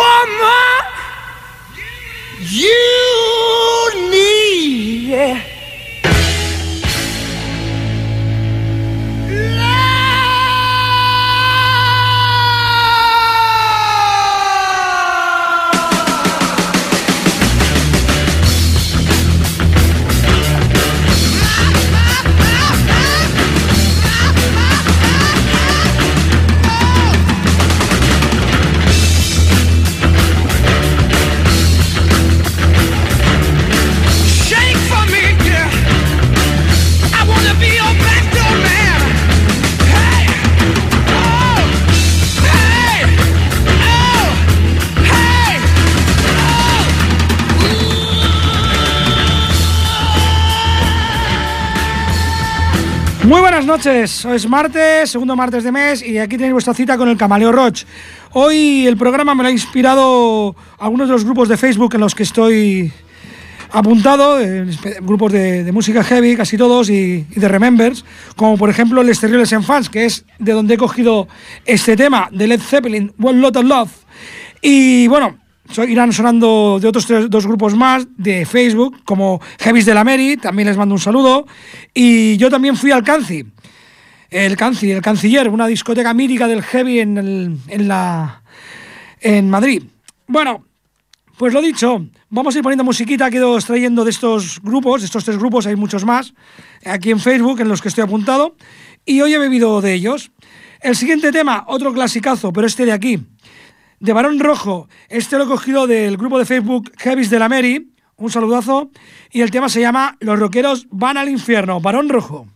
woman, you. Noches, hoy es martes, segundo martes de mes y aquí tenéis vuestra cita con el Camaleo Roch. Hoy el programa me lo ha inspirado algunos de los grupos de Facebook en los que estoy apuntado, grupos de, música heavy, casi todos, y, de Remembers, como por ejemplo el Sterioles en Fans, que es de donde he cogido este tema de Led Zeppelin, One Lot of Love. Y bueno, irán sonando de otros dos grupos más de Facebook, como Heavis de la Mary, también les mando un saludo. Y yo también fui al Canci, el Canci, el Canciller, una discoteca mítica del heavy en, en, la, en Madrid. Bueno, pues lo dicho, vamos a ir poniendo musiquita que he ido extrayendo de estos grupos, de estos tres grupos, hay muchos más, aquí en Facebook en los que estoy apuntado, y hoy he bebido de ellos. El siguiente tema, otro clasicazo, pero este de aquí, de Barón Rojo. Este lo he cogido del grupo de Facebook Heavis de la Mary. Un saludazo. Y el tema se llama Los rockeros van al infierno. Barón Rojo.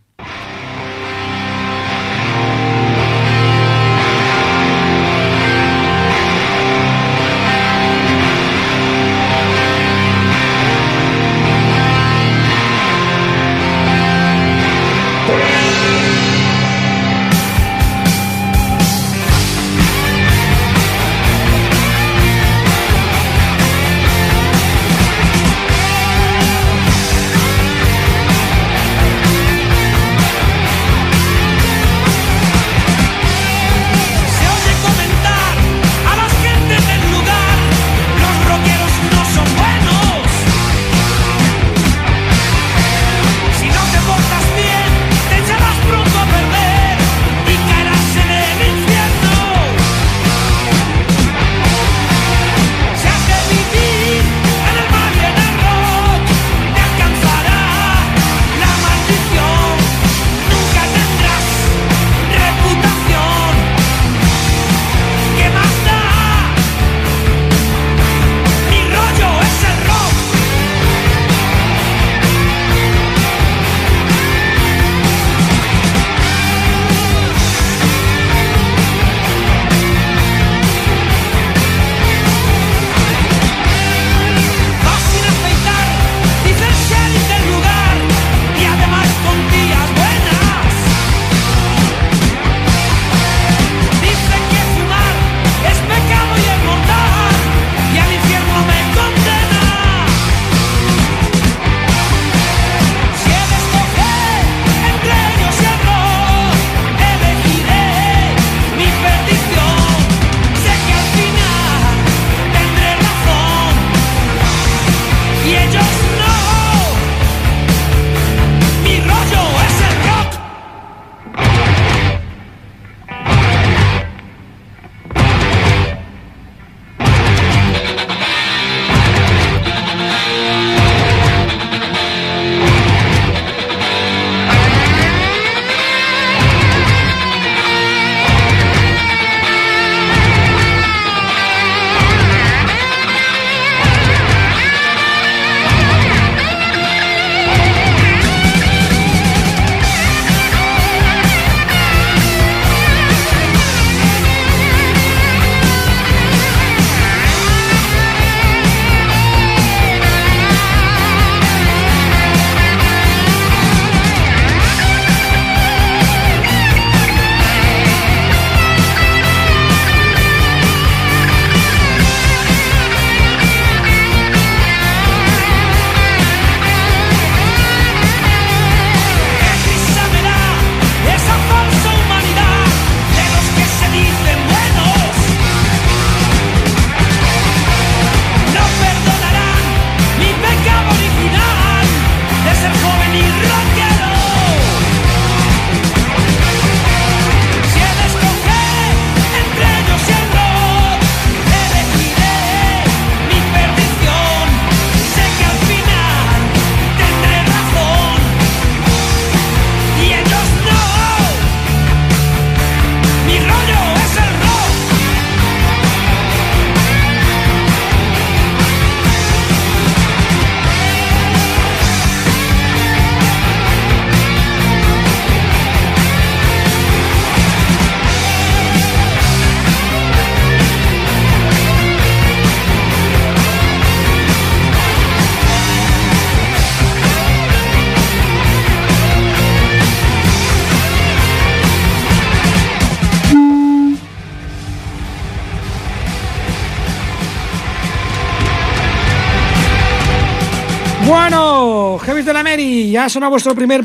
Mary, ya ha sonado vuestro primer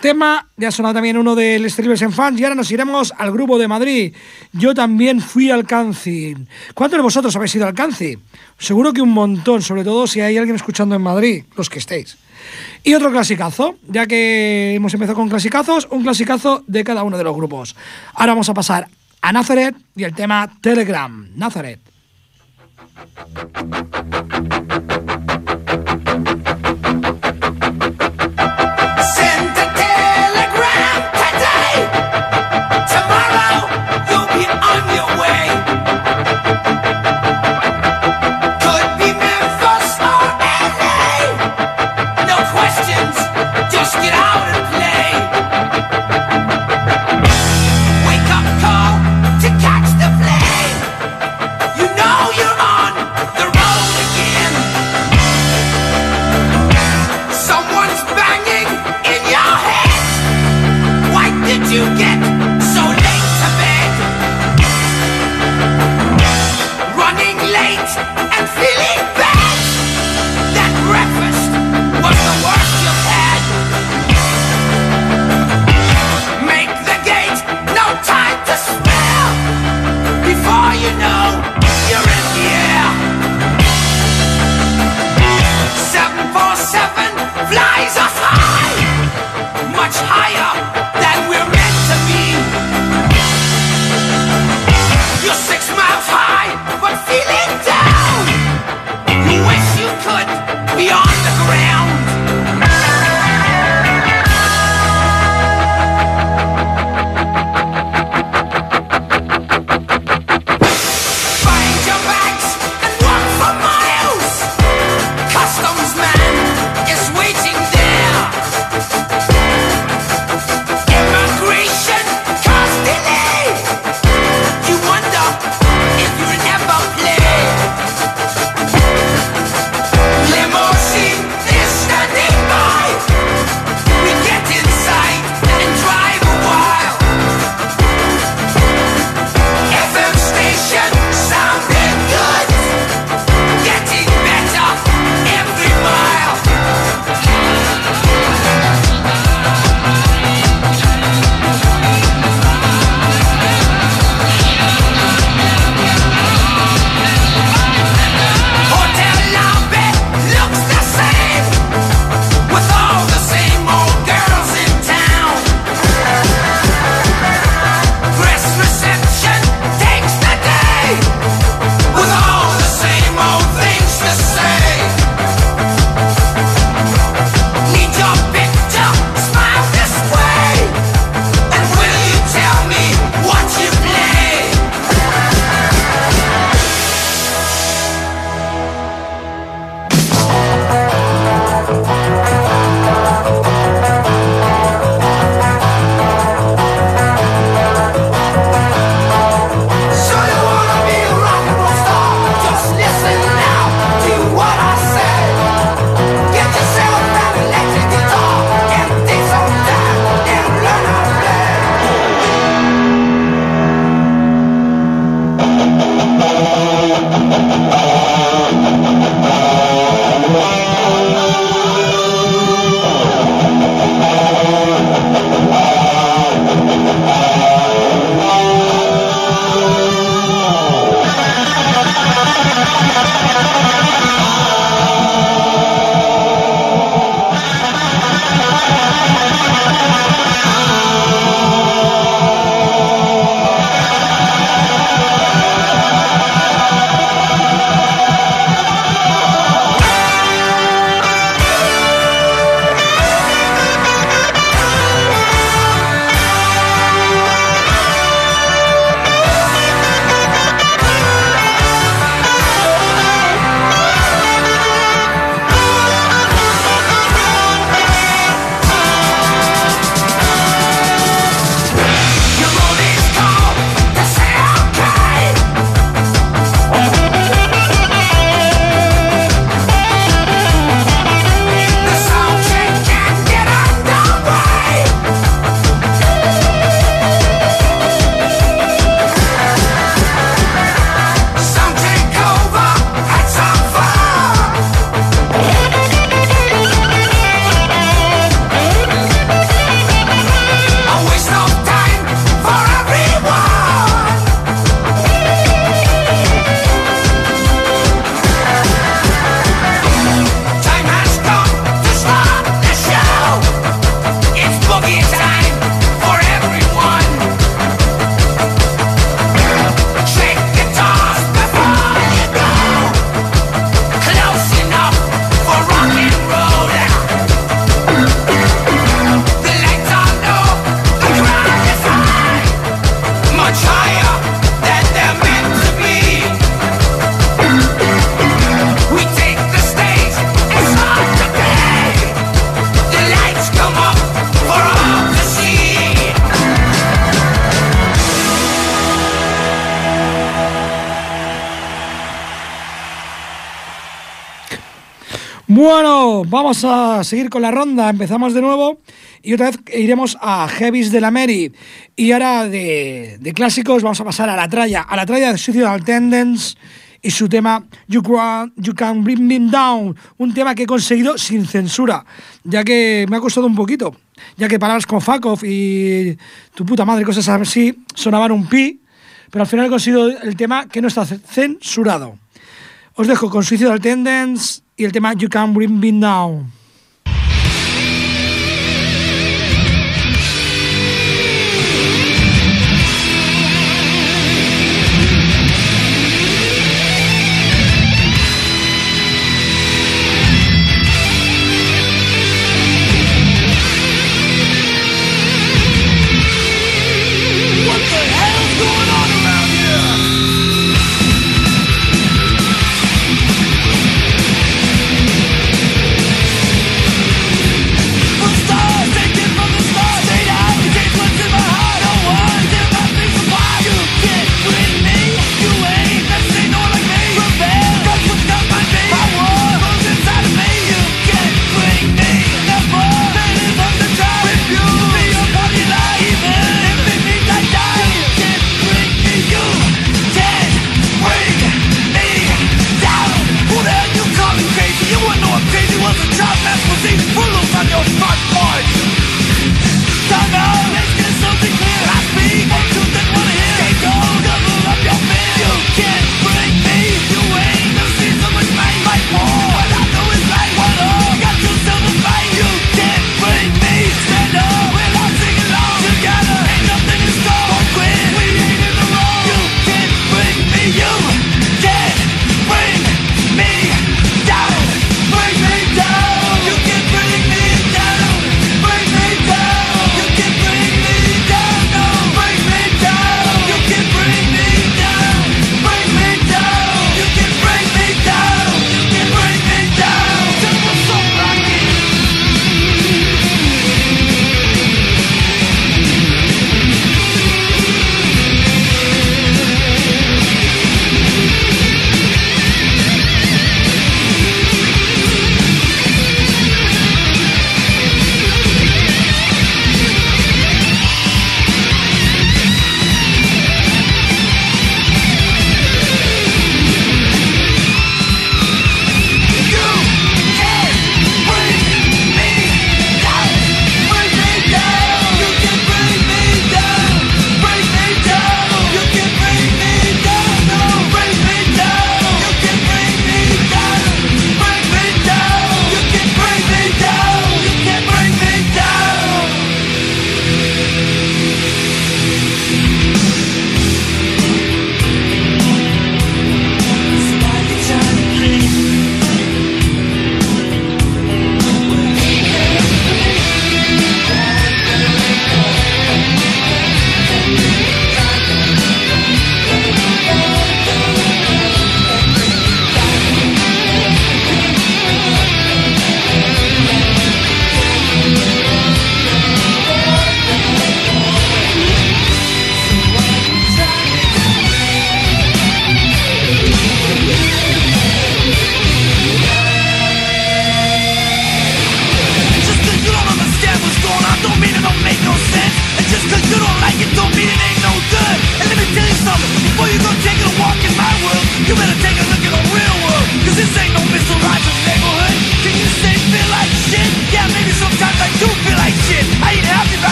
tema, ya ha sonado también uno del Streamers en Fans y ahora nos iremos al grupo de Madrid. Yo también fui al Canci. ¿Cuántos de vosotros habéis ido al Canci? Seguro que un montón, sobre todo si hay alguien escuchando en Madrid, los que estéis. Y otro clasicazo, ya que hemos empezado con clasicazos, un clasicazo de cada uno de los grupos. Ahora vamos a pasar a Nazaret y el tema Telegram. Nazaret. Vamos a seguir con la ronda. Empezamos de nuevo y otra vez iremos a Heavis de la Mary. Y ahora de, clásicos vamos a pasar a la tralla, a la tralla de Suicidal Tendence y su tema you Can, you Can Bring Me Down, un tema que he conseguido sin censura, ya que me ha costado un poquito, ya que palabras fuck off y tu puta madre, cosas así, sonaban un pi, pero al final he conseguido el tema que no está censurado. Os dejo con Suicidal Tendence y el tema You Can Bring Me Down.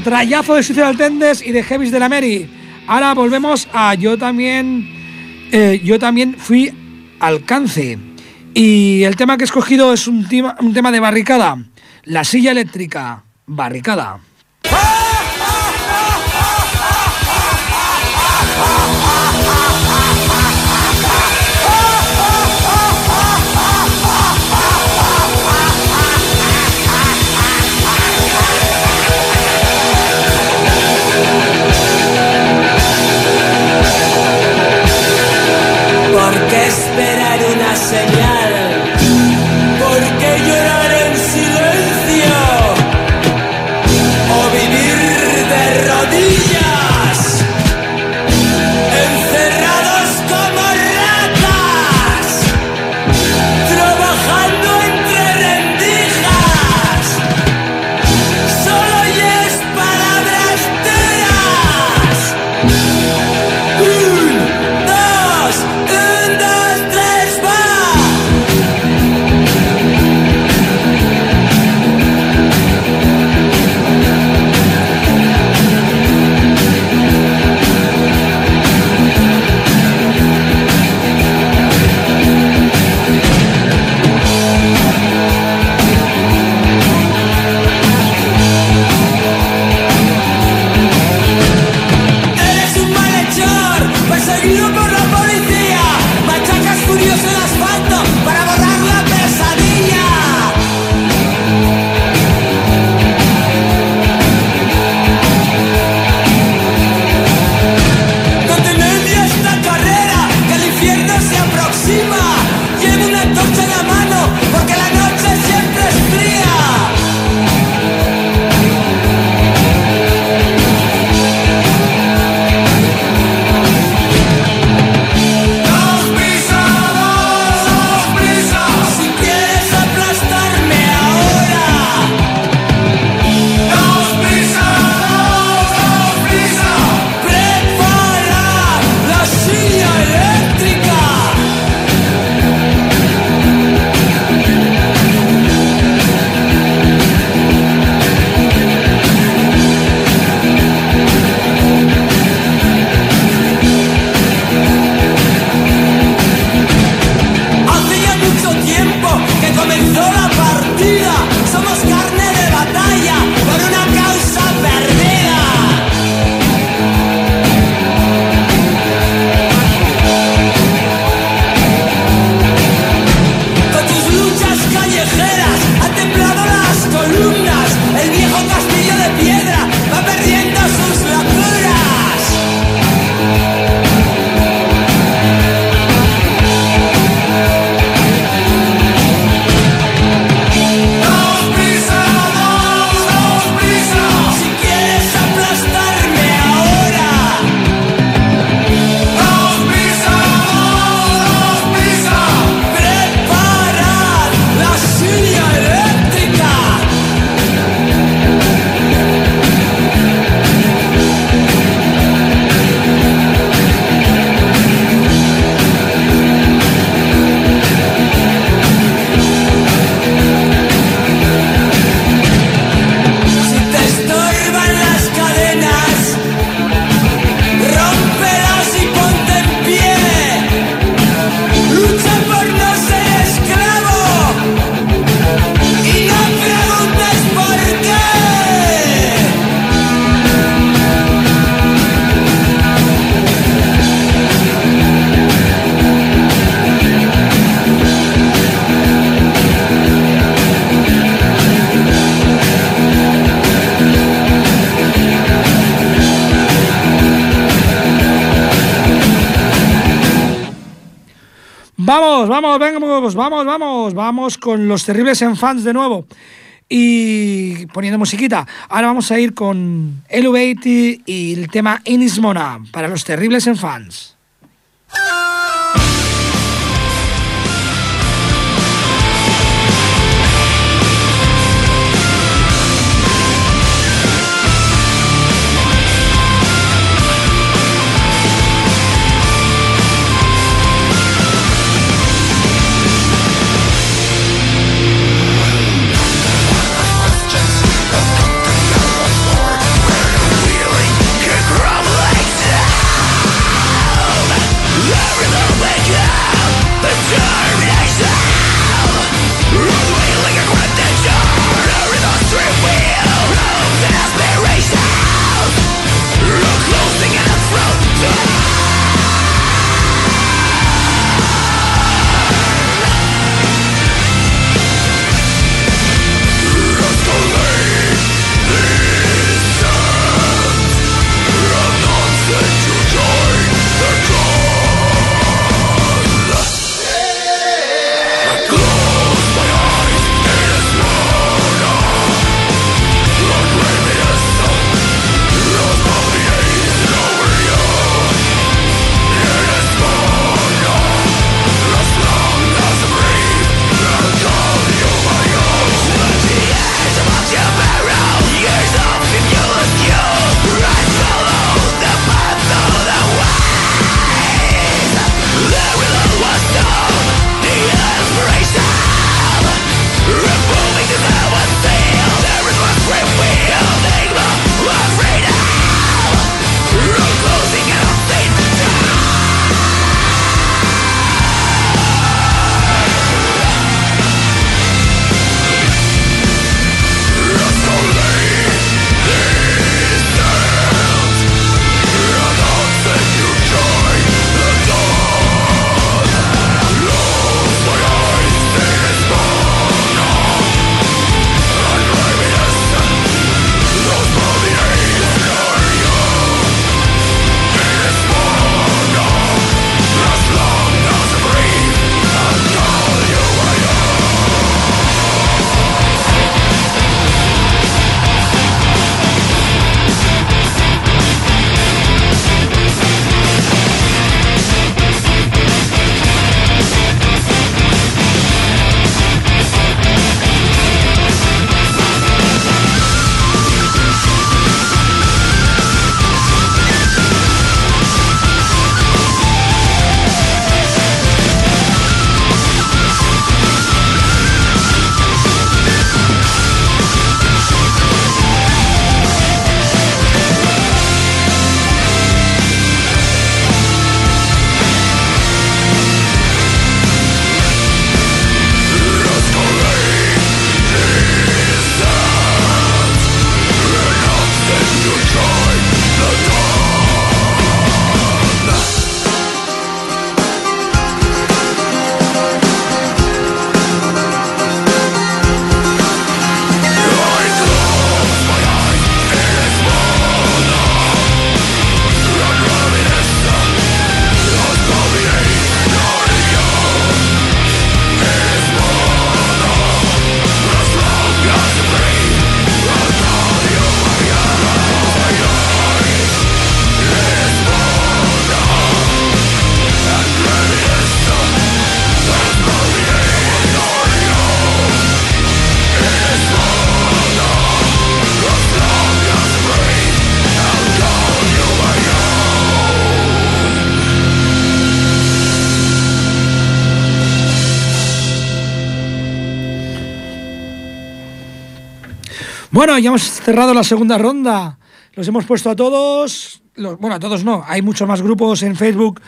Trayazo de Suicidal Tendes y de Heavis de la Mary. Ahora volvemos a yo también. Eh, yo también fui alcance. Y el tema que he escogido es un un tema de barricada, la silla eléctrica, barricada. Vamos, vamos, vamos, vamos, vamos, vamos con los terribles en fans de nuevo. Y poniendo musiquita. Ahora vamos a ir con Elevate y el tema Inismona para los terribles en fans. Bueno, ya hemos cerrado la segunda ronda. Los hemos puesto a todos. bueno, a todos no. Hay muchos más grupos en Facebook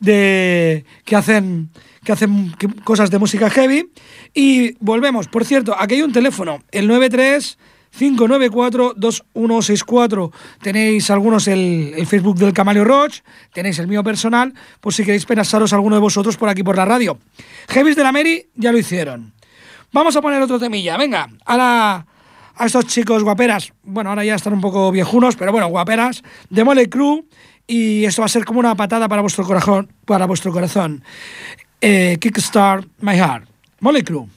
de, que hacen, que hacen cosas de música heavy. Y volvemos. Por cierto, aquí hay un teléfono, el 93 594-2164. Tenéis algunos el, Facebook del Camaleo Roach, tenéis el mío personal, por si queréis pensaros alguno de vosotros por aquí por la radio. Heavis de la Mary ya lo hicieron. Vamos a poner otro temilla, venga, a, la, a estos chicos guaperas, bueno, ahora ya están un poco viejunos, pero bueno, guaperas, de Mole Crew, y esto va a ser como una patada para vuestro corazón. Para vuestro corazón. Eh, Kickstart My Heart. Mole Crew.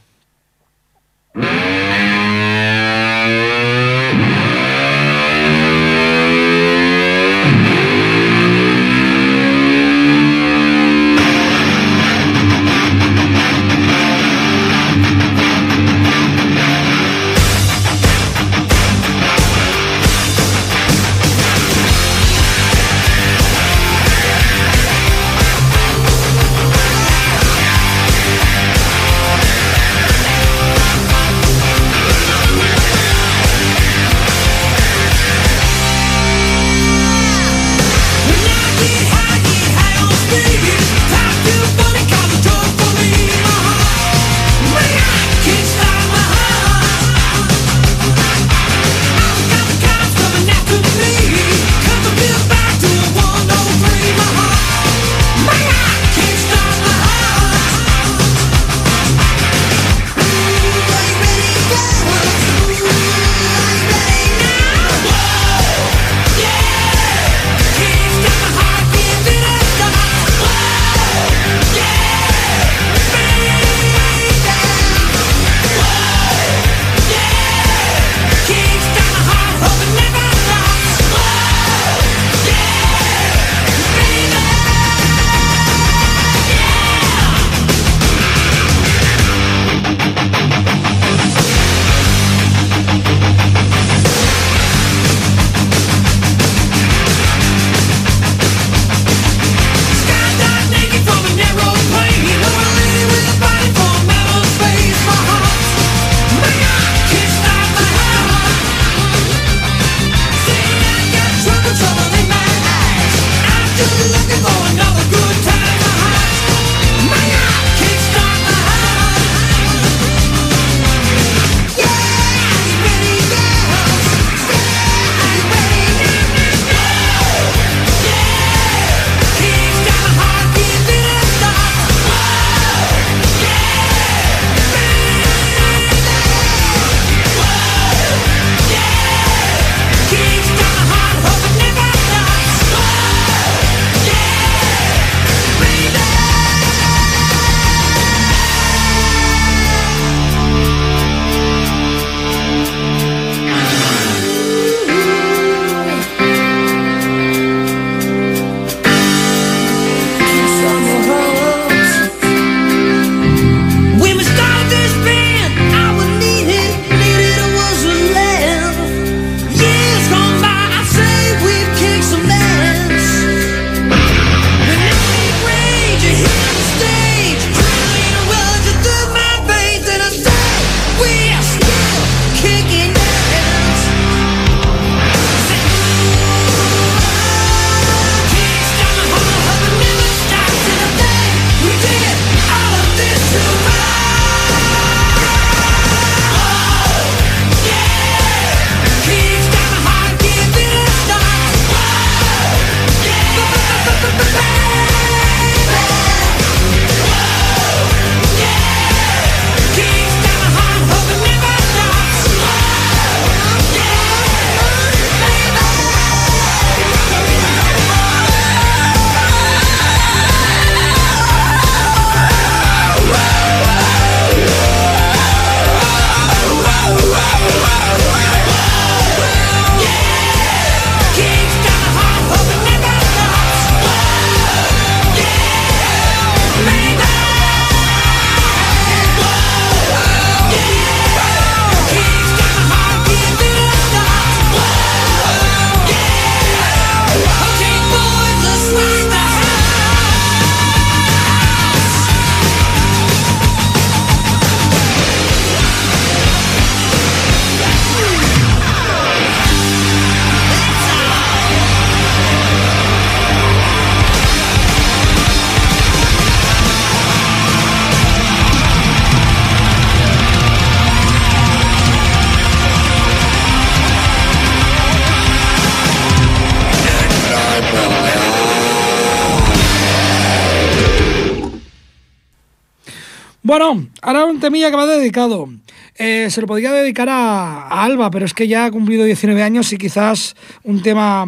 Temilla que va dedicado. Eh, se lo podría dedicar a, Alba, pero es que ya ha cumplido 19 años y quizás un tema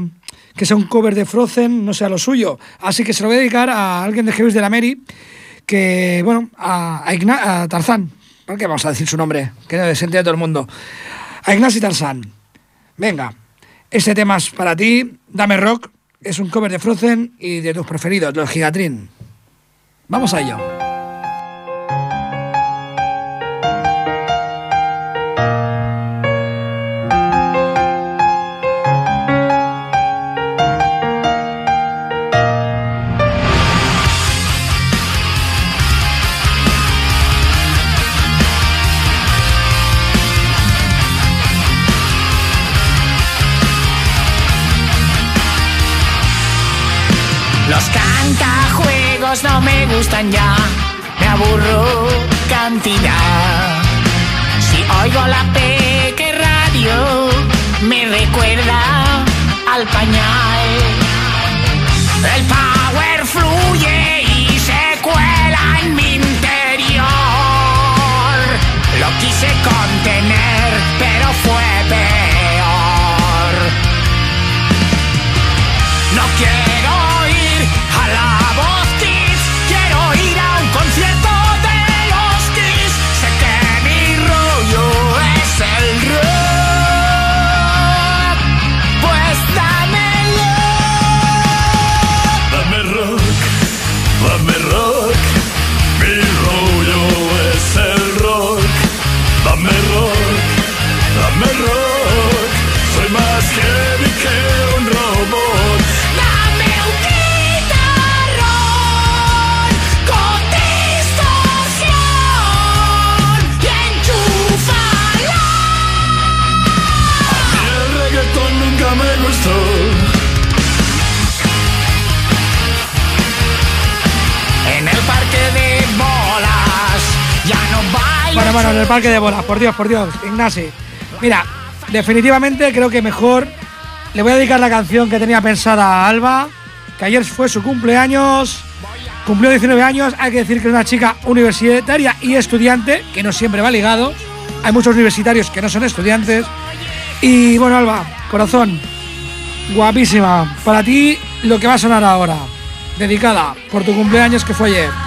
que sea un cover de Frozen no sea lo suyo. Así que se lo voy a dedicar a alguien de Heroes de la Mary, que, bueno, a, a, Tarzán. ¿Por qué vamos a decir su nombre? Que no se todo el mundo. A Ignacio Tarzán. Venga, este tema es para ti. Dame Rock. Es un cover de Frozen y de tus preferidos, los Gigatrin. Vamos a ello. Bueno, en el parque de bolas, por Dios, por Dios, Ignasi. Mira, definitivamente creo que mejor le voy a dedicar la canción que tenía pensada a Alba, que ayer fue su cumpleaños, cumplió 19 años, hay que decir que es una chica universitaria y estudiante, que no siempre va ligado, hay muchos universitarios que no son estudiantes. Y bueno, Alba, corazón, guapísima, para ti lo que va a sonar ahora, dedicada por tu cumpleaños que fue ayer.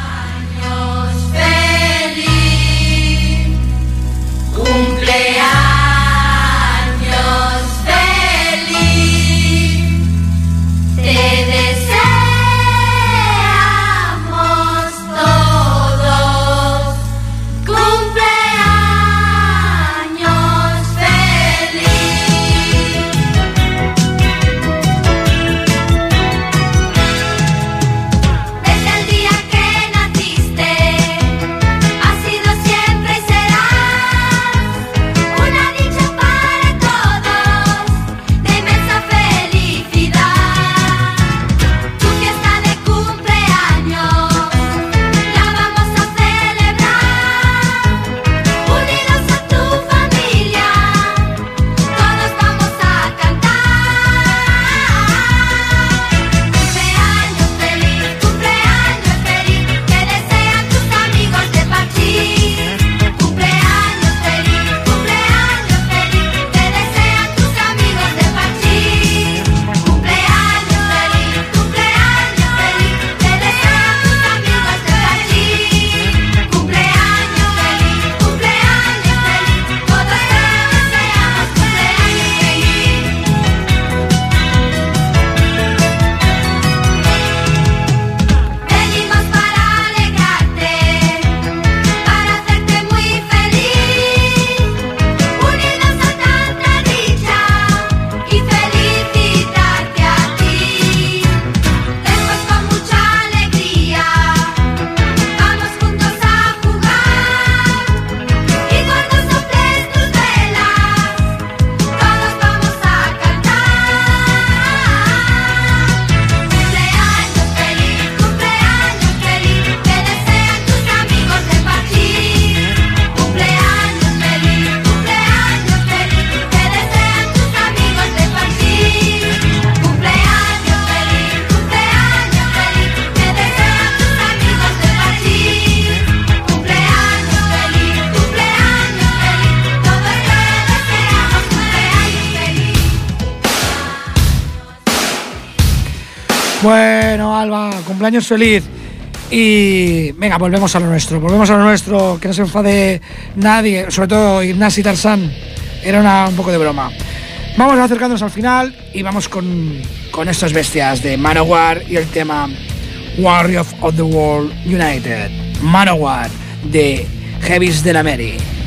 Alba, cumpleaños feliz. Y venga, volvemos a lo nuestro, volvemos a lo nuestro, que no se enfade nadie, sobre todo Ignasi Tarzán. Era una, un poco de broma. Vamos acercándonos al final y vamos con, con estas bestias de Manowar y el tema Warriors of the World United. Manowar de Heavis de la Mary.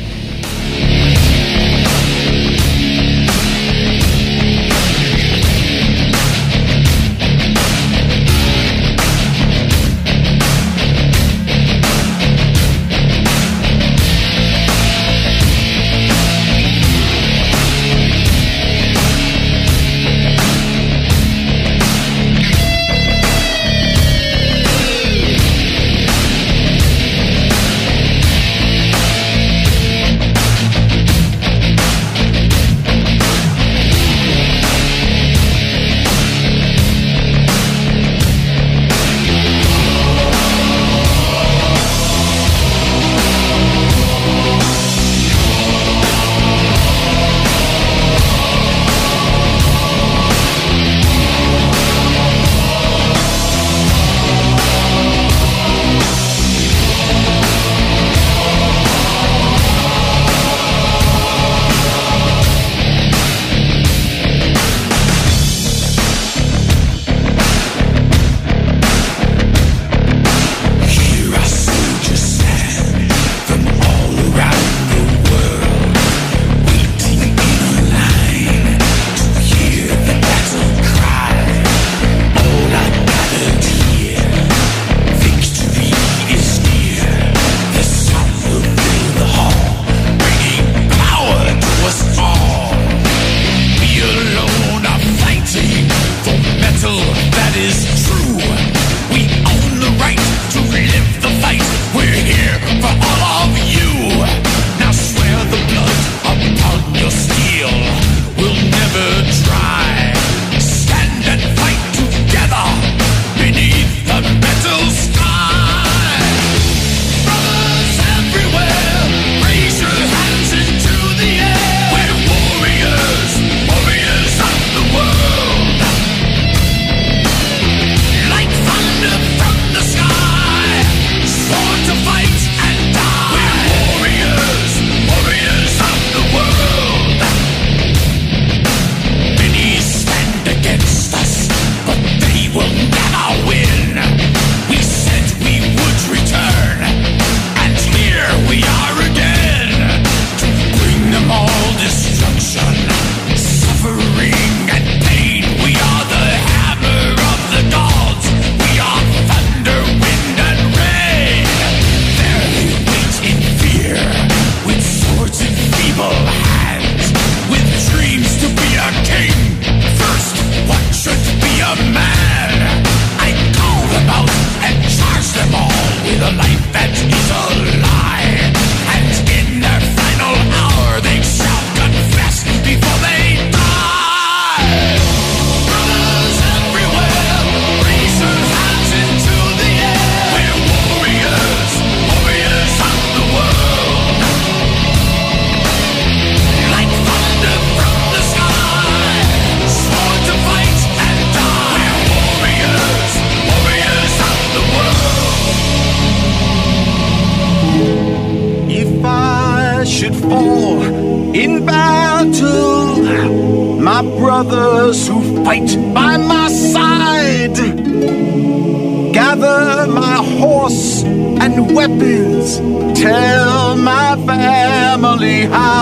weapons. Tell my family how.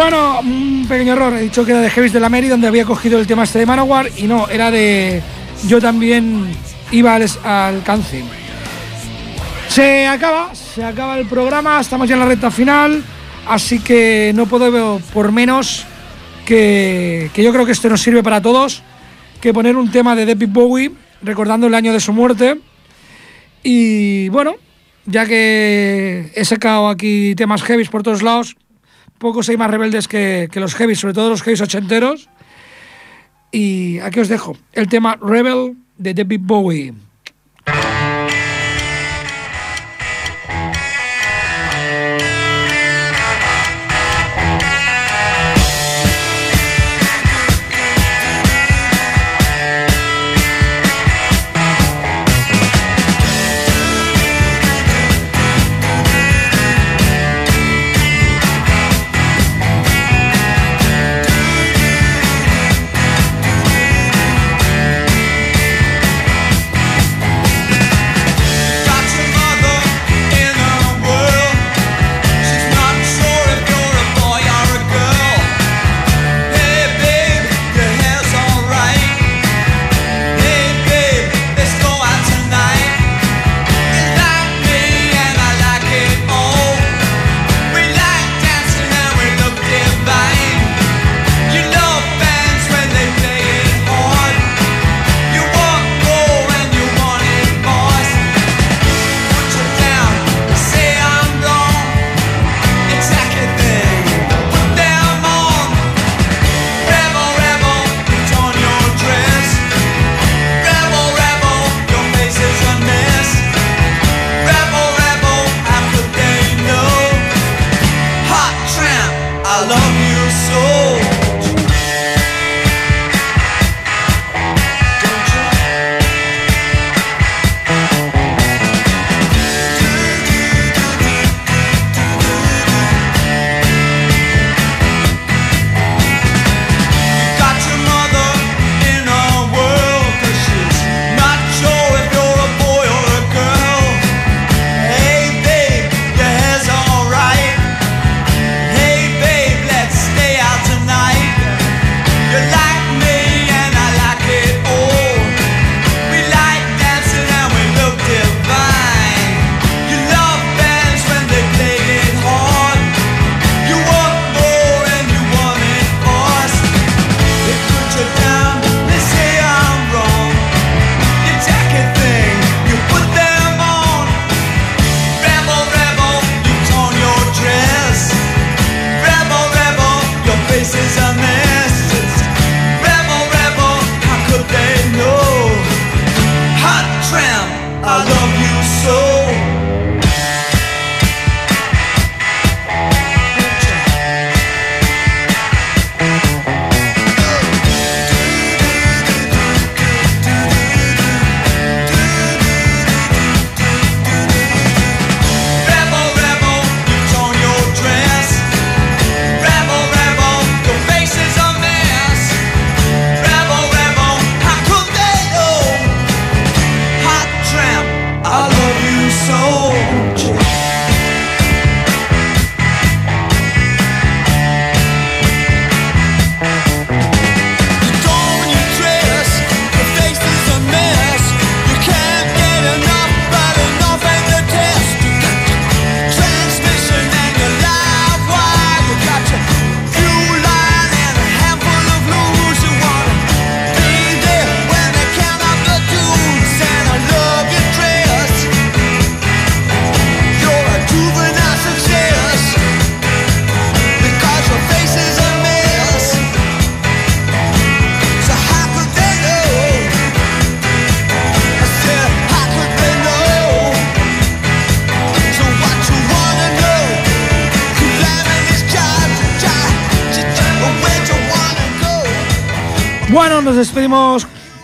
Bueno, un pequeño error. He dicho que era de Heavis de la Mary, donde había cogido el tema este de Manowar, y no, era de. Yo también iba al alcance. Se acaba, se acaba el programa, estamos ya en la recta final, así que no puedo por menos que, que yo creo que esto nos sirve para todos, que poner un tema de David Bowie recordando el año de su muerte. Y bueno, ya que he sacado aquí temas heavies por todos lados, pocos hay más rebeldes que, los heavies, sobre todo los heavies ochenteros. Y aquí os dejo el tema Rebel de David Bowie.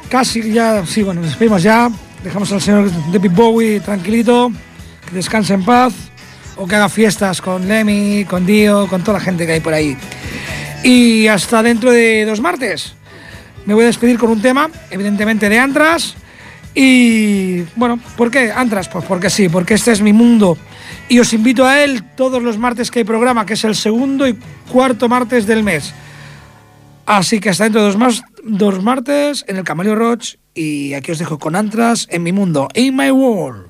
Casi ya, sí, bueno, nos despedimos ya. Dejamos al señor David Bowie tranquilito, que descanse en paz o que haga fiestas con Lemmy, con Dio, con toda la gente que hay por ahí. Y hasta dentro de dos martes. Me voy a despedir con un tema, evidentemente de Antras. Y bueno, ¿por qué Antras? Pues porque sí, porque este es mi mundo y os invito a él todos los martes que hay programa, que es el segundo y cuarto martes del mes. Así que hasta dentro de dos, más, dos martes en el Camaleo Roach y aquí os dejo con Antras en mi mundo, in my world.